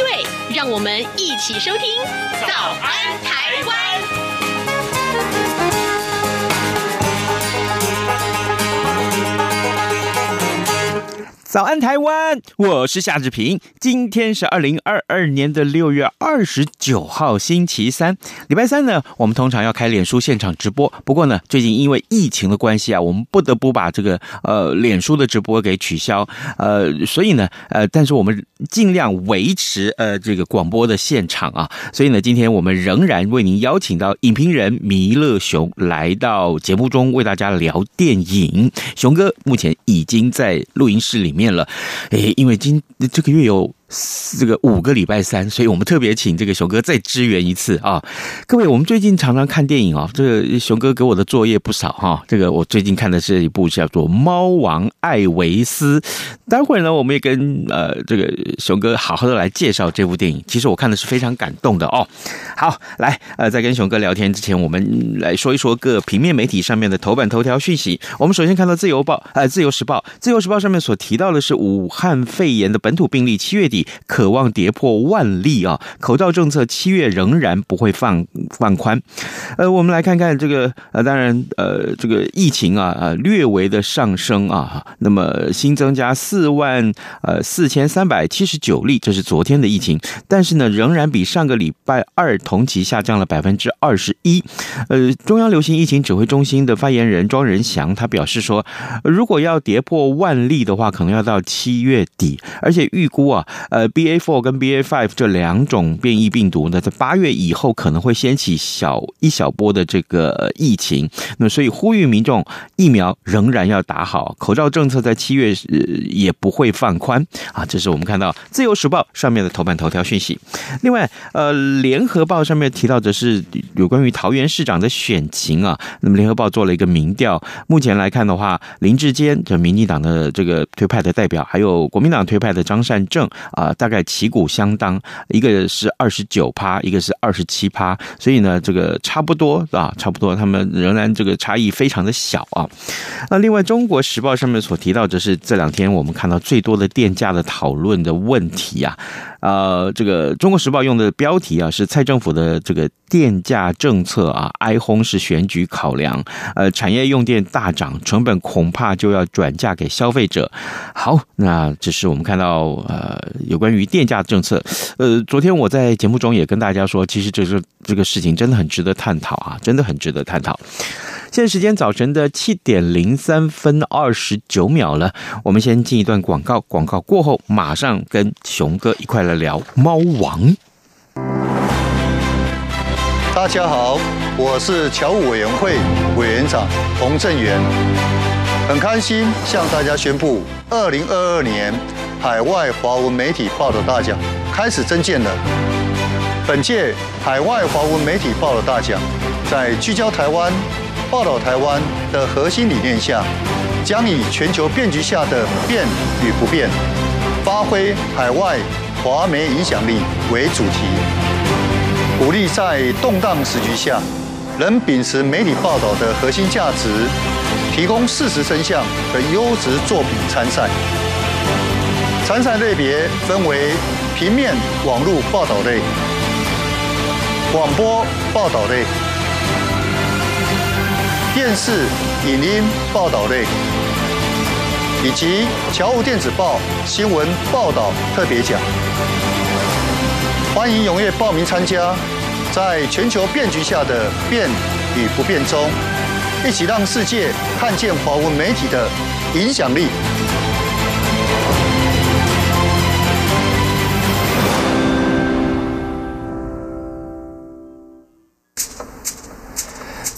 对，让我们一起收听《早安台湾》。早安，台湾！我是夏志平。今天是二零二二年的六月二十九号，星期三，礼拜三呢。我们通常要开脸书现场直播，不过呢，最近因为疫情的关系啊，我们不得不把这个呃脸书的直播给取消。呃，所以呢，呃，但是我们尽量维持呃这个广播的现场啊。所以呢，今天我们仍然为您邀请到影评人弥勒熊来到节目中，为大家聊电影。熊哥目前已经在录音室里面。面了，诶，因为今这个月有。这个五个礼拜三，所以我们特别请这个熊哥再支援一次啊！各位，我们最近常常看电影啊，这个熊哥给我的作业不少哈。这个我最近看的是一部叫做《猫王艾维斯》，待会儿呢，我们也跟呃这个熊哥好好的来介绍这部电影。其实我看的是非常感动的哦。好，来呃，在跟熊哥聊天之前，我们来说一说各平面媒体上面的头版头条讯息。我们首先看到《自由报》呃，《自由时报》《自由时报》上面所提到的是武汉肺炎的本土病例，七月底。渴望跌破万例啊！口罩政策七月仍然不会放放宽。呃，我们来看看这个呃，当然呃，这个疫情啊呃略微的上升啊，那么新增加四万呃四千三百七十九例，这是昨天的疫情，但是呢，仍然比上个礼拜二同期下降了百分之二十一。呃，中央流行疫情指挥中心的发言人庄人祥他表示说，如果要跌破万例的话，可能要到七月底，而且预估啊。呃，BA four 跟 BA five 这两种变异病毒呢，在八月以后可能会掀起小一小波的这个疫情。那，所以呼吁民众疫苗仍然要打好，口罩政策在七月也不会放宽啊。这是我们看到《自由时报》上面的头版头条讯息。另外，呃，《联合报》上面提到的是有关于桃园市长的选情啊。那么，《联合报》做了一个民调，目前来看的话，林志坚这民进党的这个推派的代表，还有国民党推派的张善政。啊，啊大概旗鼓相当，一个是二十九趴，一个是二十七趴，所以呢，这个差不多啊，差不多，他们仍然这个差异非常的小啊。那另外，《中国时报》上面所提到的是这两天我们看到最多的电价的讨论的问题啊。呃，这个《中国时报》用的标题啊是蔡政府的这个电价政策啊，哀轰是选举考量。呃，产业用电大涨，成本恐怕就要转嫁给消费者。好，那这是我们看到呃有关于电价政策。呃，昨天我在节目中也跟大家说，其实这个这个事情真的很值得探讨啊，真的很值得探讨。现在时间早晨的七点零三分二十九秒了，我们先进一段广告，广告过后马上跟熊哥一块来聊《猫王》。大家好，我是侨务委员会委员长洪正元，很开心向大家宣布，二零二二年海外华文媒体报道大奖开始征件了。本届海外华文媒体报道大奖在聚焦台湾。报道台湾的核心理念下，将以全球变局下的变与不变，发挥海外华媒影响力为主题，鼓励在动荡时局下，能秉持媒体报道的核心价值，提供事实真相和优质作品参赛。参赛类别分为平面、网络报道类、广播报道类。电视、影音报道类，以及侨务电子报新闻报道特别奖，欢迎踊跃报名参加，在全球变局下的变与不变中，一起让世界看见华文媒体的影响力。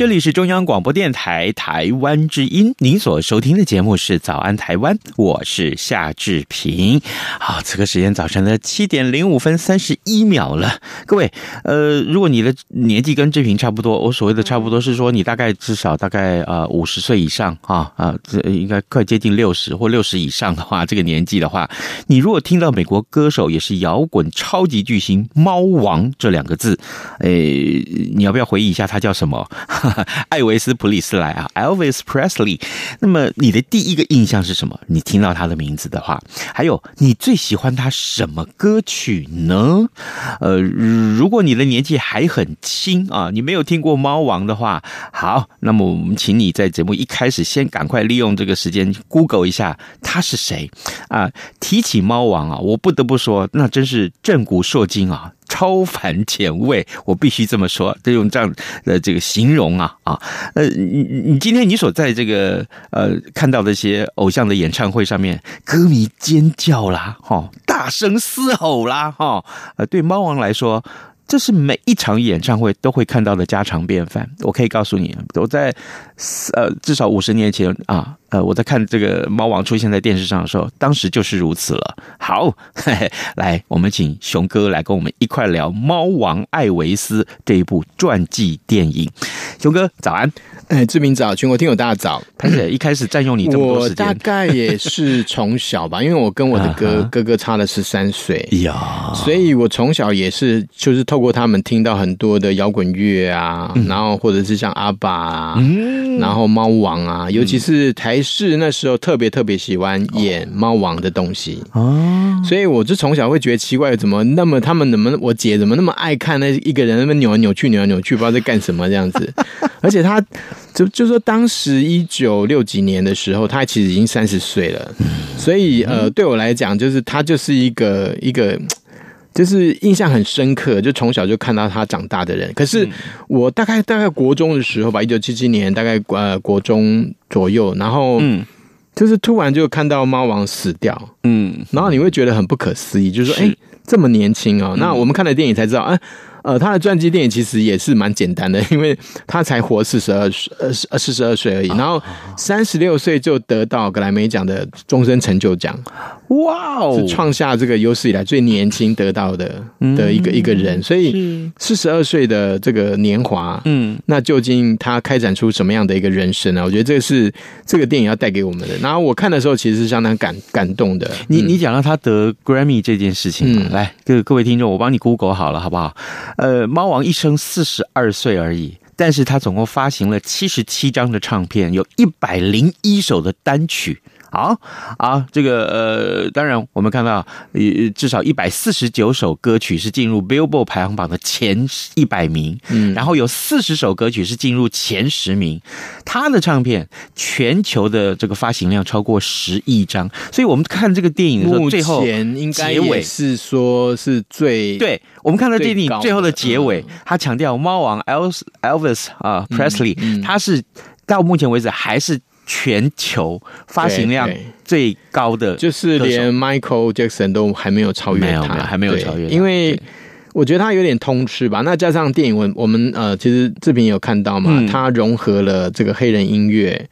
这里是中央广播电台台湾之音，您所收听的节目是《早安台湾》，我是夏志平。好，此刻时间早晨的七点零五分三十一秒了。各位，呃，如果你的年纪跟志平差不多，我所谓的差不多是说你大概至少大概呃五十岁以上啊啊，这应该快接近六十或六十以上的话，这个年纪的话，你如果听到美国歌手也是摇滚超级巨星猫王这两个字，诶，你要不要回忆一下他叫什么？艾维斯·普里斯莱啊，Elvis Presley。那么你的第一个印象是什么？你听到他的名字的话，还有你最喜欢他什么歌曲呢？呃，如果你的年纪还很轻啊，你没有听过猫王的话，好，那么我们请你在节目一开始先赶快利用这个时间 Google 一下他是谁啊。提起猫王啊，我不得不说，那真是震古烁今啊。超凡前卫，我必须这么说，就用这样的这个形容啊啊，呃，你你今天你所在这个呃看到的一些偶像的演唱会上面，歌迷尖叫啦，哈，大声嘶吼啦，哈，呃，对猫王来说。这是每一场演唱会都会看到的家常便饭。我可以告诉你，我在呃至少五十年前啊，呃我在看这个猫王出现在电视上的时候，当时就是如此了。好，嘿 嘿，来，我们请熊哥来跟我们一块聊《猫王艾维斯》这一部传记电影。熊哥，早安！哎，志明早，全国听友大家早。潘姐一开始占用你这么多时间，我大概也是从小吧，因为我跟我的哥哥哥差了十三岁呀，所以我从小也是就是透过他们听到很多的摇滚乐啊，然后或者是像阿爸啊，然后猫王啊，尤其是台视那时候特别特别喜欢演猫王的东西哦，所以我就从小会觉得奇怪，怎么那么他们怎么我姐怎么那么爱看那一个人那么扭来扭去扭来扭去，不知道在干什么这样子，而且他。就就说当时一九六几年的时候，他其实已经三十岁了，所以呃，对我来讲，就是他就是一个一个，就是印象很深刻，就从小就看到他长大的人。可是我大概大概国中的时候吧，一九七七年大概呃国中左右，然后嗯，就是突然就看到猫王死掉，嗯，然后你会觉得很不可思议，就是说，哎，这么年轻啊，那我们看了电影才知道，哎。呃，他的传记电影其实也是蛮简单的，因为他才活四十二岁，呃，四十二岁而已，然后三十六岁就得到格莱美奖的终身成就奖，哇哦，是创下这个有史以来最年轻得到的的一个一个人，所以四十二岁的这个年华，嗯，那究竟他开展出什么样的一个人生呢？我觉得这个是这个电影要带给我们的。然后我看的时候其实是相当感感动的。你你讲到他得 Grammy 这件事情，嗯，来各各位听众，我帮你 Google 好了，好不好？呃，猫王一生四十二岁而已，但是他总共发行了七十七张的唱片，有一百零一首的单曲。好啊，这个呃，当然我们看到，呃，至少一百四十九首歌曲是进入 Billboard 排行榜的前一百名，嗯，然后有四十首歌曲是进入前十名。他的唱片全球的这个发行量超过十亿张，所以我们看这个电影的时候，最后应该也是说是最对。我们看到电影最后的结尾，他强调猫王 Elvis Elvis 啊 Presley，他是到目前为止还是。全球发行量最高的，就是连 Michael Jackson 都还没有超越他，还没有超越。因为我觉得他有点通吃吧。那加上电影，我我们呃，其实志平有看到嘛，他融合了这个黑人音乐，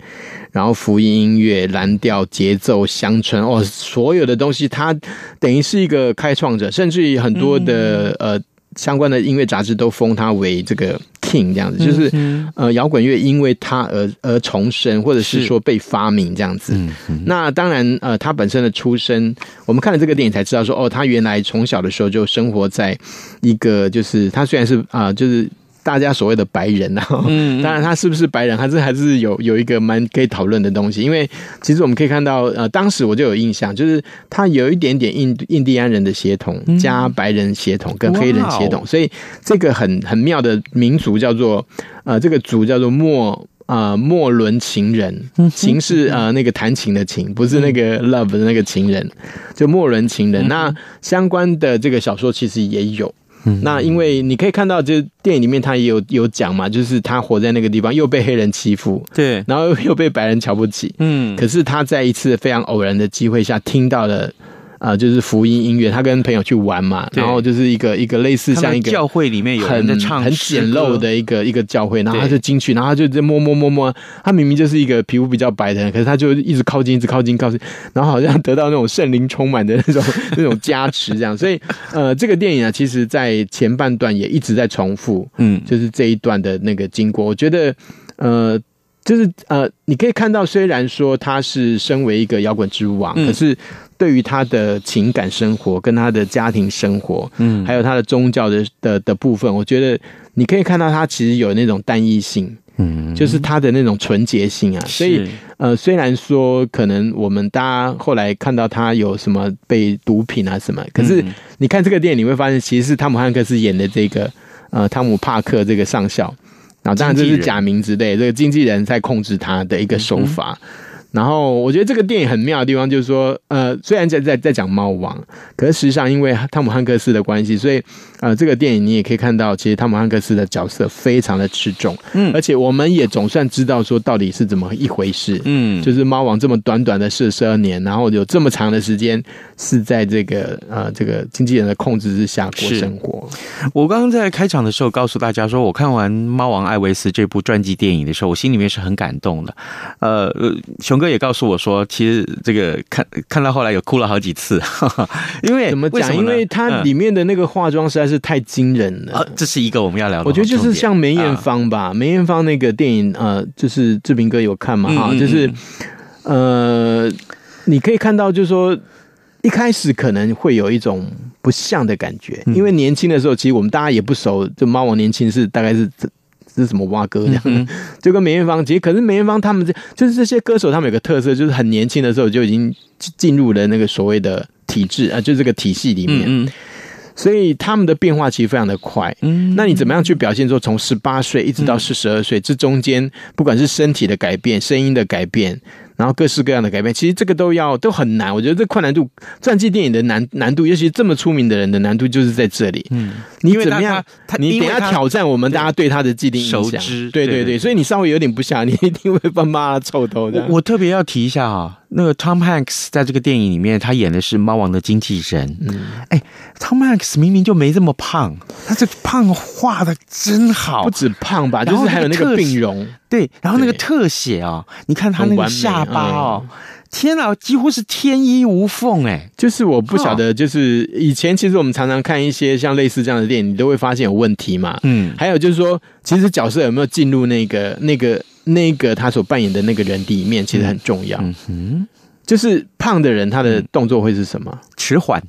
然后福音音乐、蓝调、节奏、乡村哦，所有的东西，他等于是一个开创者，甚至于很多的呃。相关的音乐杂志都封他为这个 king 这样子，就是呃摇滚乐因为他而而重生，或者是说被发明这样子。那当然呃他本身的出身，我们看了这个电影才知道说哦，他原来从小的时候就生活在一个就是他虽然是啊、呃、就是。大家所谓的白人呢、啊，嗯，当然他是不是白人，还是还是有有一个蛮可以讨论的东西。因为其实我们可以看到，呃，当时我就有印象，就是他有一点点印印第安人的血统，加白人血统跟黑人血统，所以这个很很妙的民族叫做呃，这个族叫做莫呃莫伦情人，情是呃那个弹琴的琴，不是那个 love 的那个情人，就莫伦情人。那相关的这个小说其实也有。嗯，那因为你可以看到，就电影里面他也有有讲嘛，就是他活在那个地方，又被黑人欺负，对，然后又被白人瞧不起，嗯，可是他在一次非常偶然的机会下听到了。啊、呃，就是福音音乐，他跟朋友去玩嘛，然后就是一个一个类似像一个教会里面有人在唱很简陋的一个一个教会，然后他就进去，然后他就在摸摸摸摸，他明明就是一个皮肤比较白的人，可是他就一直靠近，一直靠近，靠近，然后好像得到那种圣灵充满的那种那种加持，这样。所以，呃，这个电影啊，其实在前半段也一直在重复，嗯，就是这一段的那个经过，我觉得，呃。就是呃，你可以看到，虽然说他是身为一个摇滚之王，嗯，可是对于他的情感生活、跟他的家庭生活，嗯，还有他的宗教的的的部分，我觉得你可以看到他其实有那种单一性，嗯，就是他的那种纯洁性啊。所以呃，虽然说可能我们大家后来看到他有什么被毒品啊什么，可是你看这个电影，你会发现其实是汤姆汉克斯演的这个呃汤姆帕克这个上校。然后当然这是假名之类，这个经纪人在控制他的一个手法。嗯然后我觉得这个电影很妙的地方就是说，呃，虽然在在在讲猫王，可是实际上因为汤姆汉克斯的关系，所以呃，这个电影你也可以看到，其实汤姆汉克斯的角色非常的吃重，嗯，而且我们也总算知道说到底是怎么一回事，嗯，就是猫王这么短短的四十二年，然后有这么长的时间是在这个呃这个经纪人的控制之下过生活。我刚刚在开场的时候告诉大家说，我看完《猫王艾维斯》这部传记电影的时候，我心里面是很感动的，呃，熊。哥也告诉我说，其实这个看看到后来有哭了好几次，因为怎么讲？因为它里面的那个化妆实在是太惊人了。啊，这是一个我们要聊的。我觉得就是像梅艳芳吧，梅艳芳那个电影，呃，就是志平哥有看嘛？哈，就是呃，你可以看到，就是说一开始可能会有一种不像的感觉，因为年轻的时候，其实我们大家也不熟。就猫王年轻是大概是。是什么蛙哥这样，嗯、就跟梅艳芳，其实可是梅艳芳他们这就是这些歌手，他们有个特色，就是很年轻的时候就已经进入了那个所谓的体制啊，就是这个体系里面，所以他们的变化其实非常的快。嗯，那你怎么样去表现说从十八岁一直到四十二岁这中间，不管是身体的改变、声音的改变。然后各式各样的改变，其实这个都要都很难。我觉得这困难度，传记电影的难难度，尤其这么出名的人的难度，就是在这里。嗯，你怎么样？你等下挑战我们大家对他的既定印知，对对对，所以你稍微有点不像，你一定会被骂臭头的。我特别要提一下啊，那个 Tom Hanks 在这个电影里面，他演的是猫王的经纪人。嗯，哎，Tom Hanks 明明就没这么胖，他这胖画的真好，不止胖吧，就是还有那个病容。对，然后那个特写啊、哦，你看他那个下巴哦，嗯、天哪，几乎是天衣无缝哎！就是我不晓得，就是以前其实我们常常看一些像类似这样的电影，你都会发现有问题嘛。嗯，还有就是说，其实角色有没有进入那个、那个、那个他所扮演的那个人里面，其实很重要。嗯哼，就是胖的人他的动作会是什么？迟缓。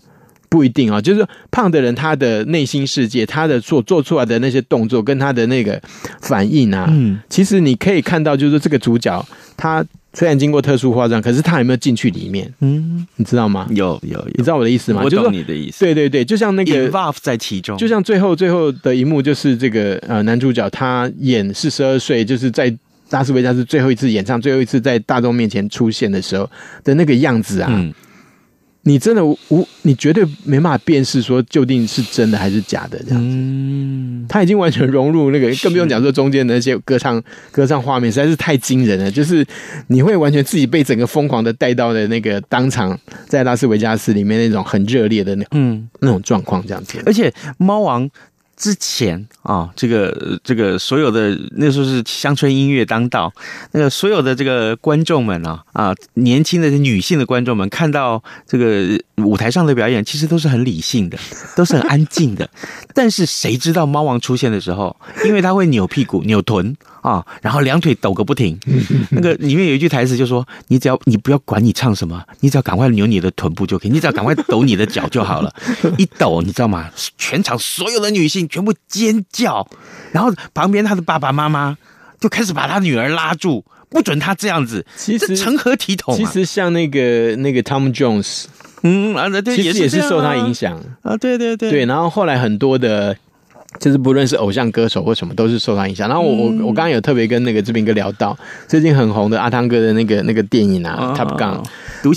不一定啊，就是胖的人，他的内心世界，他的做做出来的那些动作，跟他的那个反应啊，嗯，其实你可以看到，就是这个主角，他虽然经过特殊化妆，可是他有没有进去里面？嗯，你知道吗？有有有，你知道我的意思吗？我懂你的意思。对对对，就像那个 involve 在其中，就像最后最后的一幕，就是这个呃男主角他演四十二岁，就是在拉斯维加斯最后一次演唱，最后一次在大众面前出现的时候的那个样子啊。嗯你真的无，你绝对没办法辨识说究竟是真的还是假的这样子。嗯，他已经完全融入那个，更不用讲说中间的那些歌唱歌唱画面，实在是太惊人了。就是你会完全自己被整个疯狂的带到的那个当场，在拉斯维加斯里面那种很热烈的那嗯那种状况这样子。而且猫王。之前啊，这个这个所有的那时候是乡村音乐当道，那个所有的这个观众们啊啊，年轻的女性的观众们看到这个舞台上的表演，其实都是很理性的，都是很安静的。但是谁知道猫王出现的时候，因为他会扭屁股、扭臀。啊，然后两腿抖个不停，那个里面有一句台词就说：“你只要你不要管你唱什么，你只要赶快扭你的臀部就可以，你只要赶快抖你的脚就好了。一抖，你知道吗？全场所有的女性全部尖叫，然后旁边他的爸爸妈妈就开始把他女儿拉住，不准他这样子。其实成何体统啊？其实像那个那个 Tom Jones，嗯啊，对，其实也是受他影响啊，对对对对。然后后来很多的。就是不论是偶像歌手或什么，都是受他影响。然后我我我刚刚有特别跟那个志平哥聊到最近很红的阿汤哥的那个那个电影啊，《Top Gun》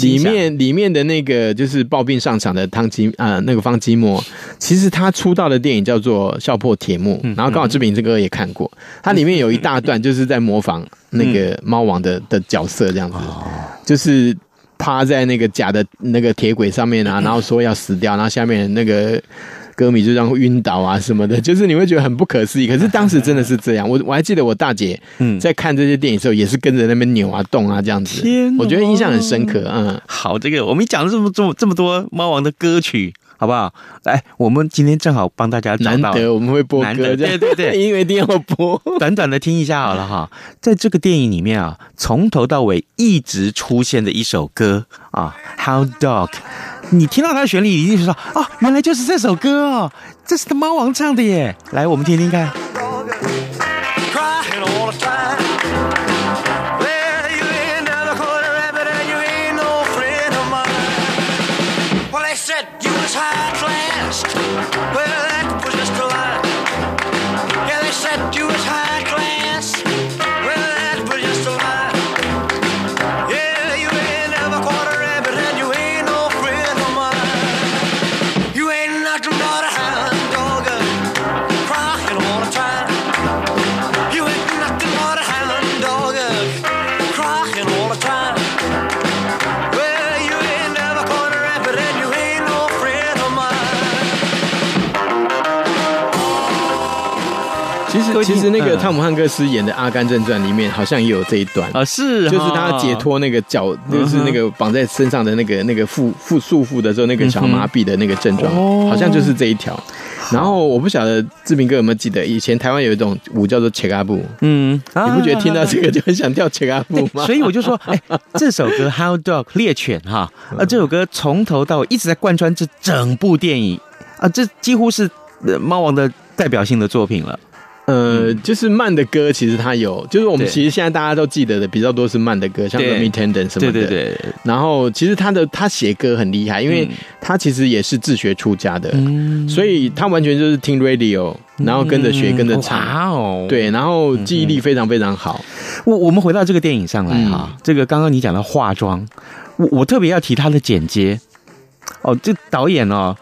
里面里面的那个就是暴病上场的汤基啊、呃，那个方基莫，其实他出道的电影叫做《笑破铁幕》，然后刚好志平这个也看过，它里面有一大段就是在模仿那个猫王的的角色，这样子，就是趴在那个假的那个铁轨上面啊，然后说要死掉，然后下面那个。歌迷就这样会晕倒啊什么的，就是你会觉得很不可思议。可是当时真的是这样，我我还记得我大姐在看这些电影的时候，也是跟着那边扭啊动啊这样子。天，我觉得印象很深刻。嗯，好，这个我们讲了这么这么这么多猫王的歌曲，好不好？来，我们今天正好帮大家找到，难得我们会播歌，对对对，因为一定要播，短短的听一下好了哈。在这个电影里面啊，从头到尾一直出现的一首歌啊，《Hound Dog》。你听到它的旋律，一定是说：“哦，原来就是这首歌哦，这是他猫王唱的耶！”来，我们听听看。其实那个汤姆汉克斯演的《阿甘正传》里面好像也有这一段啊，是就是他解脱那个脚，就是那个绑在身上的那个那个缚缚束缚的时候，那个小麻痹的那个症状，好像就是这一条。然后我不晓得志明哥有没有记得，以前台湾有一种舞叫做切嘎布，嗯，你不觉得听到这个就很想跳切嘎布吗？所以我就说，哎，这首歌《Hound Dog》猎犬哈，啊，这首歌从头到尾一直在贯穿这整部电影。啊，这几乎是猫王的代表性的作品了。呃，就是慢的歌，其实它有，就是我们其实现在大家都记得的比较多是慢的歌，像《The Attendant》什么的。对对对。然后，其实他的他写歌很厉害，因为他其实也是自学出家的，所以他完全就是听 radio，然后跟着学，跟着唱。哦。对，然后记忆力非常非常好。我我们回到这个电影上来哈，这个刚刚你讲到化妆，我我特别要提他的剪接。哦，这导演哦。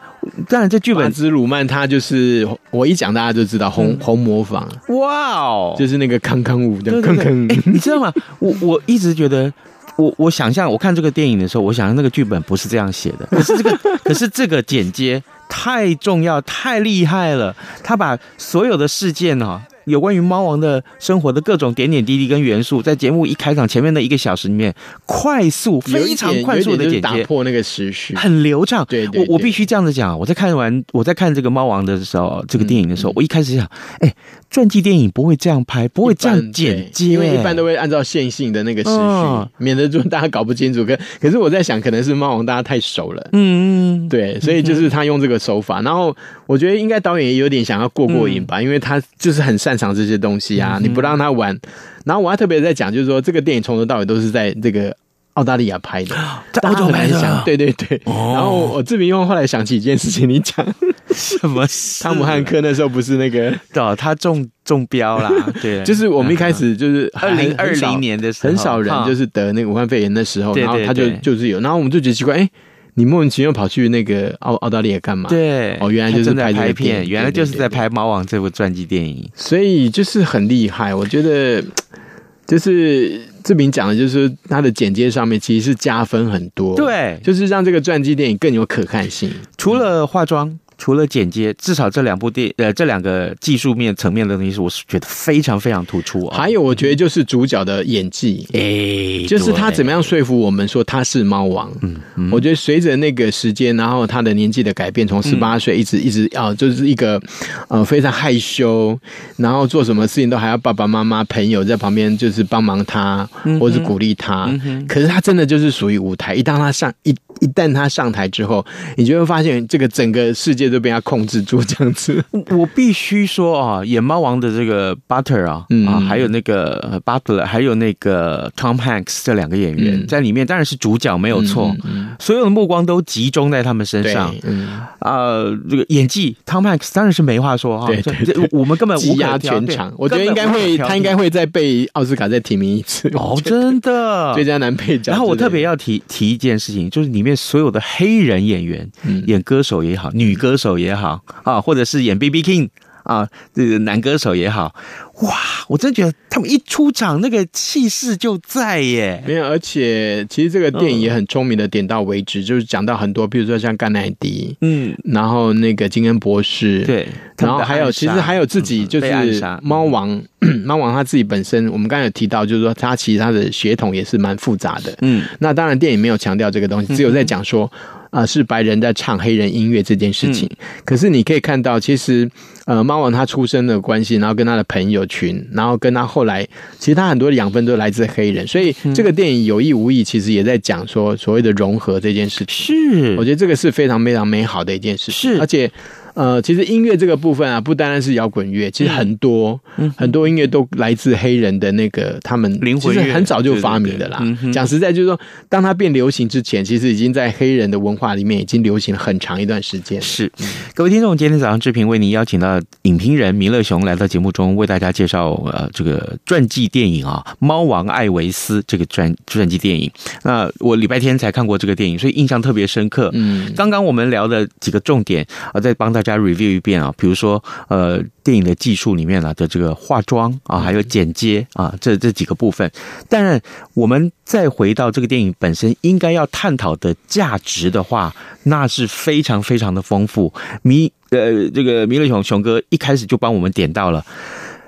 当然，这剧本之鲁曼，他就是我一讲，大家就知道红红模仿。哇哦，就是那个康康舞的康康。哎，你知道吗？我我一直觉得，我我想象我看这个电影的时候，我想象那个剧本不是这样写的。可是这个，可是这个剪接太重要，太厉害了。他把所有的事件哦。有关于猫王的生活的各种点点滴滴跟元素，在节目一开场前面的一个小时里面，快速非常快速的剪接，打破那个时序，很流畅。对，对，对，我我必须这样子讲。我在看完我在看这个猫王的时候，这个电影的时候，嗯、我一开始想，哎、欸，传记电影不会这样拍，不会这样剪接，因为一般都会按照线性的那个时序，嗯、免得就大家搞不清楚。可可是我在想，可能是猫王大家太熟了，嗯嗯，对，所以就是他用这个手法。然后我觉得应该导演也有点想要过过瘾吧，嗯、因为他就是很擅长这些东西啊，你不让他玩，然后我还特别在讲，就是说这个电影从头到尾都是在这个澳大利亚拍的，在澳洲拍的，对对对。哦、然后我志明又后来想起一件事情，你讲。什么？汤姆汉克那时候不是那个，对，他中中标啦，对，就是我们一开始就是 二零二零年的时候，很少人就是得那个武汉肺炎的时候，然后他就就是有，然后我们就觉得奇怪，哎。你莫名其妙跑去那个澳澳大利亚干嘛？对，哦，原来就是拍，拍片，原来就是在拍《猫王》这部传记电影，所以就是很厉害。我觉得 就是志明讲的，就是他的剪接上面其实是加分很多，对，就是让这个传记电影更有可看性。除了化妆。除了剪接，至少这两部电呃这两个技术面层面的东西，我是觉得非常非常突出啊。还有，我觉得就是主角的演技，哎，就是他怎么样说服我们说他是猫王。嗯，嗯，我觉得随着那个时间，然后他的年纪的改变，从十八岁一直一直啊，就是一个呃非常害羞，然后做什么事情都还要爸爸妈妈朋友在旁边就是帮忙他，或是鼓励他。可是他真的就是属于舞台，一当他上一一旦他上台之后，你就会发现这个整个世界都被他控制住这样子。我必须说啊，野猫王的这个 Butter 啊，嗯、啊，还有那个 Butler，还有那个 Tom Hanks 这两个演员、嗯、在里面当然是主角没有错，所有的目光都集中在他们身上。嗯啊，这个演技 Tom Hanks 当然是没话说哈，对，对，对，我们根本无压全场。我觉得应该会，他应该会再被奥斯卡再提名一次。哦，真的，最佳男配角。然后我特别要提提一件事情，就是里面所有的黑人演员，嗯、演歌手也好，女歌手也好啊，或者是演 BB King 啊，这个男歌手也好。哇！我真觉得他们一出场，那个气势就在耶。没有，而且其实这个电影也很聪明的点到为止，嗯、就是讲到很多，比如说像甘乃迪，嗯，然后那个金恩博士，对，然后还有其实还有自己就是猫王，猫、嗯、王他自己本身，我们刚才有提到，就是说他其实他的血统也是蛮复杂的。嗯，那当然电影没有强调这个东西，只有在讲说。嗯啊、呃，是白人在唱黑人音乐这件事情。嗯、可是你可以看到，其实呃，猫王他出生的关系，然后跟他的朋友群，然后跟他后来，其实他很多的养分都来自黑人。所以这个电影有意无意，其实也在讲说所谓的融合这件事情。是，我觉得这个是非常非常美好的一件事情。是，而且。呃，其实音乐这个部分啊，不单单是摇滚乐，其实很多、嗯、很多音乐都来自黑人的那个他们灵魂乐，很早就发明的啦。讲实在，就是说，当它变流行之前，其实已经在黑人的文化里面已经流行了很长一段时间。是，各位听众，今天早上志平为您邀请到影评人弥勒熊来到节目中，为大家介绍呃这个传记电影啊，《猫王艾维斯》这个传传记电影。那我礼拜天才看过这个电影，所以印象特别深刻。嗯，刚刚我们聊的几个重点啊，再帮大家。大家 review 一遍啊，比如说呃，电影的技术里面啊的这个化妆啊，还有剪接啊，这这几个部分。当然，我们再回到这个电影本身应该要探讨的价值的话，那是非常非常的丰富。弥呃，这个弥勒熊熊哥一开始就帮我们点到了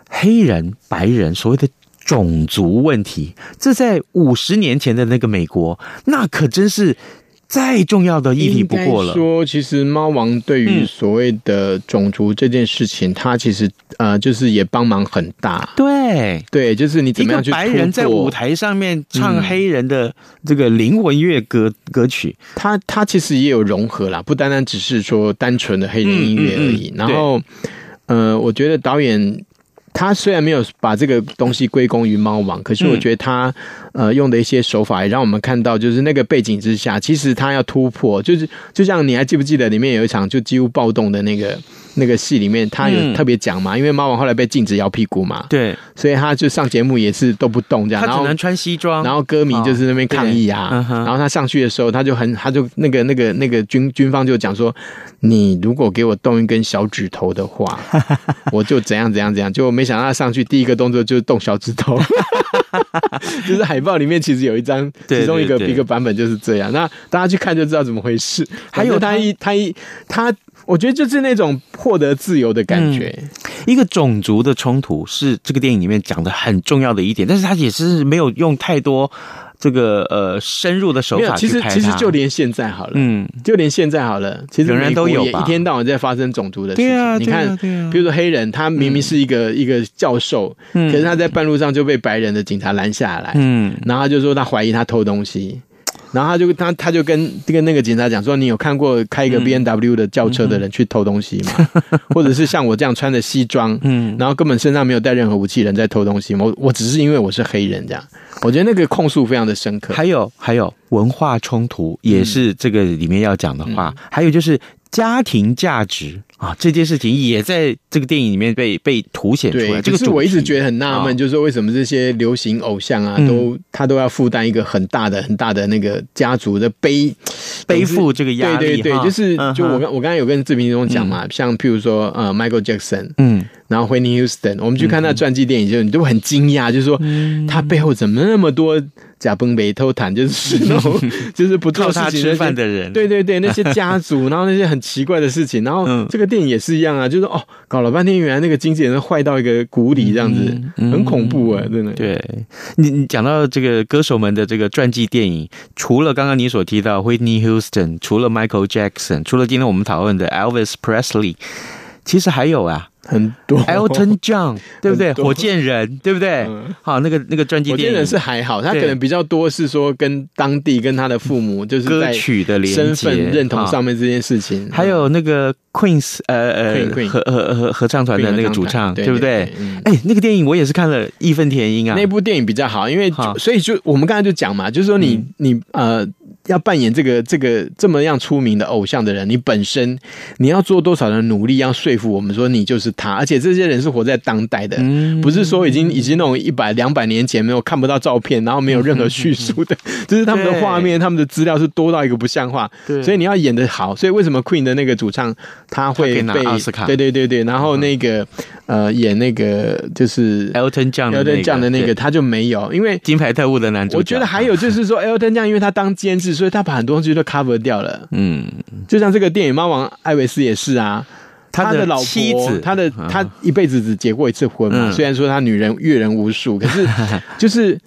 黑人、白人所谓的种族问题，这在五十年前的那个美国，那可真是。再重要的议题不过了。说，其实猫王对于所谓的种族这件事情，他其实呃，就是也帮忙很大。对对，就是你怎么样去白人在舞台上面唱黑人的这个灵魂乐歌歌曲，他他其实也有融合啦，不单单只是说单纯的黑人音乐而已。然后，呃，我觉得导演。他虽然没有把这个东西归功于猫王，可是我觉得他呃用的一些手法也让我们看到，就是那个背景之下，其实他要突破，就是就像你还记不记得里面有一场就几乎暴动的那个那个戏里面，他有特别讲嘛，因为猫王后来被禁止摇屁股嘛，对，所以他就上节目也是都不动这样，他只能穿西装，然后歌迷就是那边抗议啊，然后他上去的时候，他就很他就那个那个那个军军方就讲说，你如果给我动一根小指头的话，我就怎样怎样怎样，就没。没想到他上去第一个动作就是动小指头，就是海报里面其实有一张，其中一个一个版本就是这样。那大家去看就知道怎么回事。还有他一他一他，我觉得就是那种获得自由的感觉。嗯、一个种族的冲突是这个电影里面讲的很重要的一点，但是他也是没有用太多。这个呃深入的手法，其实其实就连现在好了，嗯，就连现在好了，其实仍然都有一天到晚在发生种族的事情。对啊，你看，比如说黑人，他明明是一个一个教授，可是他在半路上就被白人的警察拦下来，嗯，然后他就说他怀疑他偷东西。然后他就他他就跟跟那个警察讲说：“你有看过开一个 B N W 的轿车的人去偷东西吗？嗯、或者是像我这样穿着西装，嗯，然后根本身上没有带任何武器人在偷东西吗？我我只是因为我是黑人这样。我觉得那个控诉非常的深刻。还有还有文化冲突也是这个里面要讲的话。嗯、还有就是。”家庭价值啊，这件事情也在这个电影里面被被凸显出来。这个是我一直觉得很纳闷，就是说为什么这些流行偶像啊，都他都要负担一个很大的很大的那个家族的背背负这个压力。对对对，就是就我刚我刚才有跟志平兄讲嘛，像譬如说呃，Michael Jackson，嗯，然后 Whitney Houston，我们去看他传记电影，就你都很惊讶，就是说他背后怎么那么多。假崩北偷谈就是那种，就是不靠他吃饭的人。对对对，那些家族，然后那些很奇怪的事情，然后这个电影也是一样啊，就是哦，搞了半天，原来那个经纪人坏到一个谷底，这样子，很恐怖啊，真的。对你，你讲到这个歌手们的这个传记电影，除了刚刚你所提到 Whitney Houston，除了 Michael Jackson，除了今天我们讨论的 Elvis Presley。其实还有啊。很多。Elton John 对不对？火箭人对不对？嗯。好，那个那个专辑电影。火箭人是还好，他可能比较多是说跟当地跟他的父母就是歌在曲的连身份认同上面这件事情，还有那个 Queen's 呃呃 Queen- Queen 合合合合唱团的那个主唱，对对不对？哎，那个电影我也是看了义愤填膺啊。那部电影比较好，因为好所以就我们刚才就讲嘛，就是说你、嗯。你呃要扮演这个这个这么样出名的偶像的人，你本身你要做多少的努力，要说服我们说你就是他，而且这些人是活在当代的，嗯。不是说已经已经那种一百两百年前没有看不到照片，然后没有任何叙述的，就是他们的画面、他们的资料是多到一个不像话，对。所以你要演的好，所以为什么 Queen 的那个主唱他会他拿被奥斯卡。对对对对，然后那个呃演那个就是。Elton John 的那 Elton John 的那个对。他就没有，因为金牌特务的男主角，我觉得还有就是说，Elton John 因为他当监制，所以他把很多东西都 cover 掉了。嗯，就像这个电影《猫王艾维斯》也是啊，他的老婆妻子他的嗯他一辈子只结过一次婚嘛。嗯虽然说他女人阅人无数，可是 就是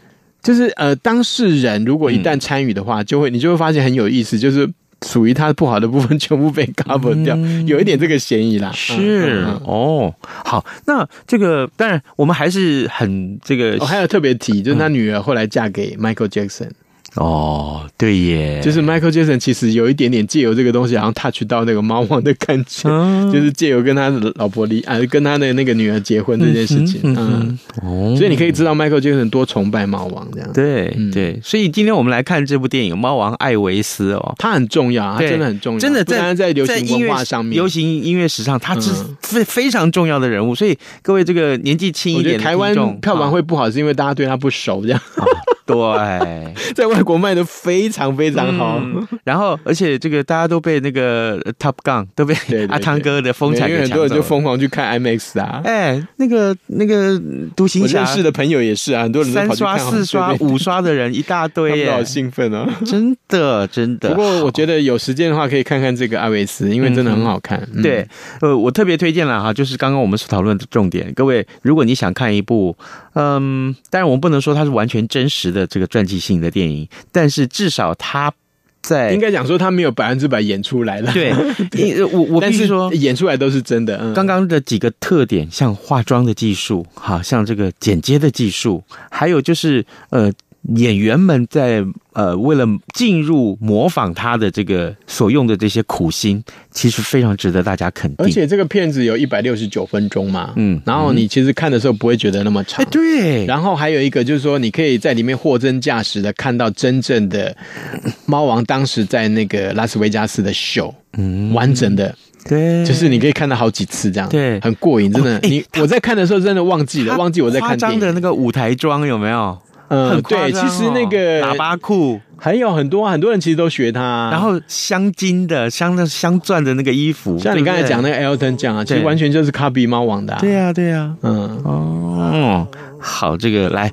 就是呃，当事人如果一旦参与的话，就会你就会发现很有意思，就是属于他不好的部分全部被 cover 掉，有一点这个嫌疑啦。是哦，好，那这个当然我们还是很这个哦，还有特别提，就是他女儿后来嫁给 Michael Jackson。哦，对耶，就是 Michael Jackson 其实有一点点借由这个东西，好像 touch 到那个猫王的感觉，嗯。就是借由跟他的老婆离啊，跟他的那个女儿结婚这件事情，嗯，嗯。哦，所以你可以知道 Michael Jackson 多崇拜猫王这样，对嗯对，所以今天我们来看这部电影《猫王艾维斯》哦。他很重要，他真的很重要，真的在在流行音乐文化上面，流行音乐史上，他是嗯。非非常重要的人物。所以各位这个年纪轻一点台湾票房会不好，是因为大家对他不熟，这样。啊对。在外国卖的非常非常好。嗯然后，而且这个大家都被那个呃 Top Gun 都被阿汤哥的风采很多人。就疯狂去看 IMAX 啊。哎，那个那个独行侠我认识的朋友也是啊，很多人都三刷、四刷、五刷的人一大堆他们好，兴奋哦。真的真的。不过我觉得有时间的话，可以看看这个艾维斯，因为真的很好看。嗯对，呃，我特别推荐了哈，就是刚刚我们所讨论的重点。各位，如果你想看一部，嗯，当然我们不能说它是完全真实的这个传记性的电影，但是至少他在应该讲说他没有百分之百演出来了。对，因我我但是必须说，演出来都是真的。嗯，刚刚的几个特点，像化妆的技术，哈，像这个剪接的技术，还有就是呃，演员们在呃为了进入模仿他的这个所用的这些苦心，其实非常值得大家肯定。而且这个片子有一百六十九分钟嘛，嗯然后你其实看的时候不会觉得那么长。哎，对，然后还有一个就是说，你可以在里面货真价实的看到真正的猫王当时在那个拉斯维加斯的秀，嗯完整的，对，就是你可以看到好几次这样，对很过瘾，真的。你我在看的时候真的忘记了，忘记我在看夸张的。那个舞台妆有没有？嗯，对，其实那个哦喇叭裤，还有很多很多人其实都学他，然后镶金的、镶的镶钻的那个衣服，像你刚才讲，那个 Elton 讲啊，其实完全就是 copy 猫王的、啊。对呀、对呀、嗯，哦，好，这个来，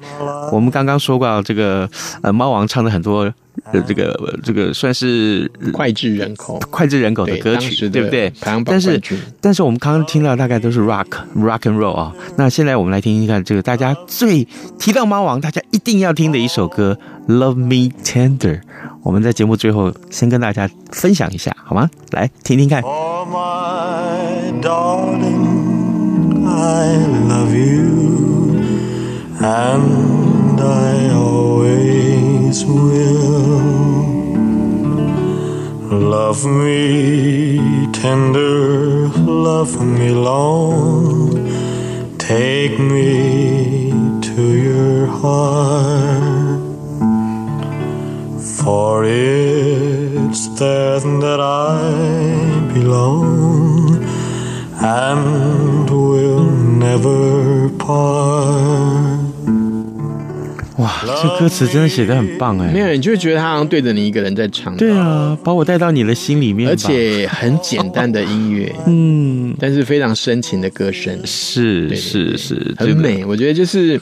我们刚刚说过这个呃，猫王唱的很多呃，这个呃这个算是脍炙人口，脍炙人口的歌曲，当时的对不对？排行榜但是但是我们刚刚听到大概都是 rock rock and roll 啊、那现在我们来听听看这个大家最提到猫王，大家一定要听的一首歌《Love Me Tender》。我们在节目最后先跟大家分享一下，好吗？来听听看。Oh, my darling, I love you, and I always will. Love me tender, love me long, take me to your heart. For it's there that I belong and will never part. 哇，这歌词真的写的很棒哎！没有，你就会觉得他好像对着你一个人在唱。对，啊，把我带到你的心里面，而且很简单的音乐，嗯，但是非常深情的歌声，是是是，很美。我觉得就是，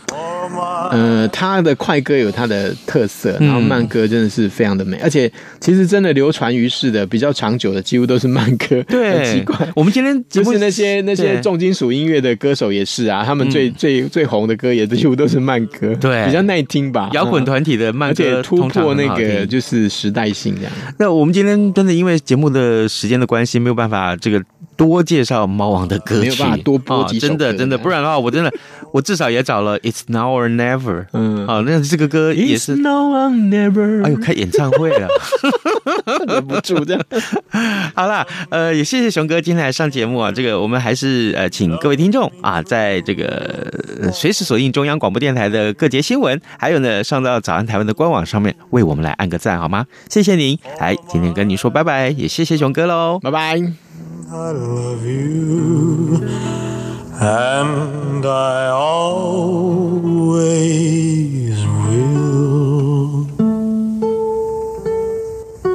呃，他的快歌有他的特色，嗯然后慢歌真的是非常的美，而且其实真的流传于世的比较长久的，几乎都是慢歌。对，很奇怪。我们今天就是那些那些重金属音乐的歌手也是啊，他们最、最最红的歌也几乎都是慢歌，对比较耐听吧。摇滚团体的慢而且歌突破那个就是时代性这样。那我们今天真的因为节目的时间的关系，没有办法这个多介绍猫王的歌曲，没有办法多播几首、哦、真的真的，不然的话，我真的我至少也找了 It's Now or Never，嗯，好、哦，那这个歌也是。It's Now or Never，哎呦，开演唱会了，忍不住这样。好啦，呃，也谢谢熊哥今天来上节目啊，这个我们还是呃，请各位听众啊，在这个随时锁定中央广播电台的各节新闻，还有呢，上到早安台湾的官网上面为我们来按个赞好吗？谢谢您，来今天跟您说拜拜，也谢谢熊哥喽，拜拜。I love you, and I always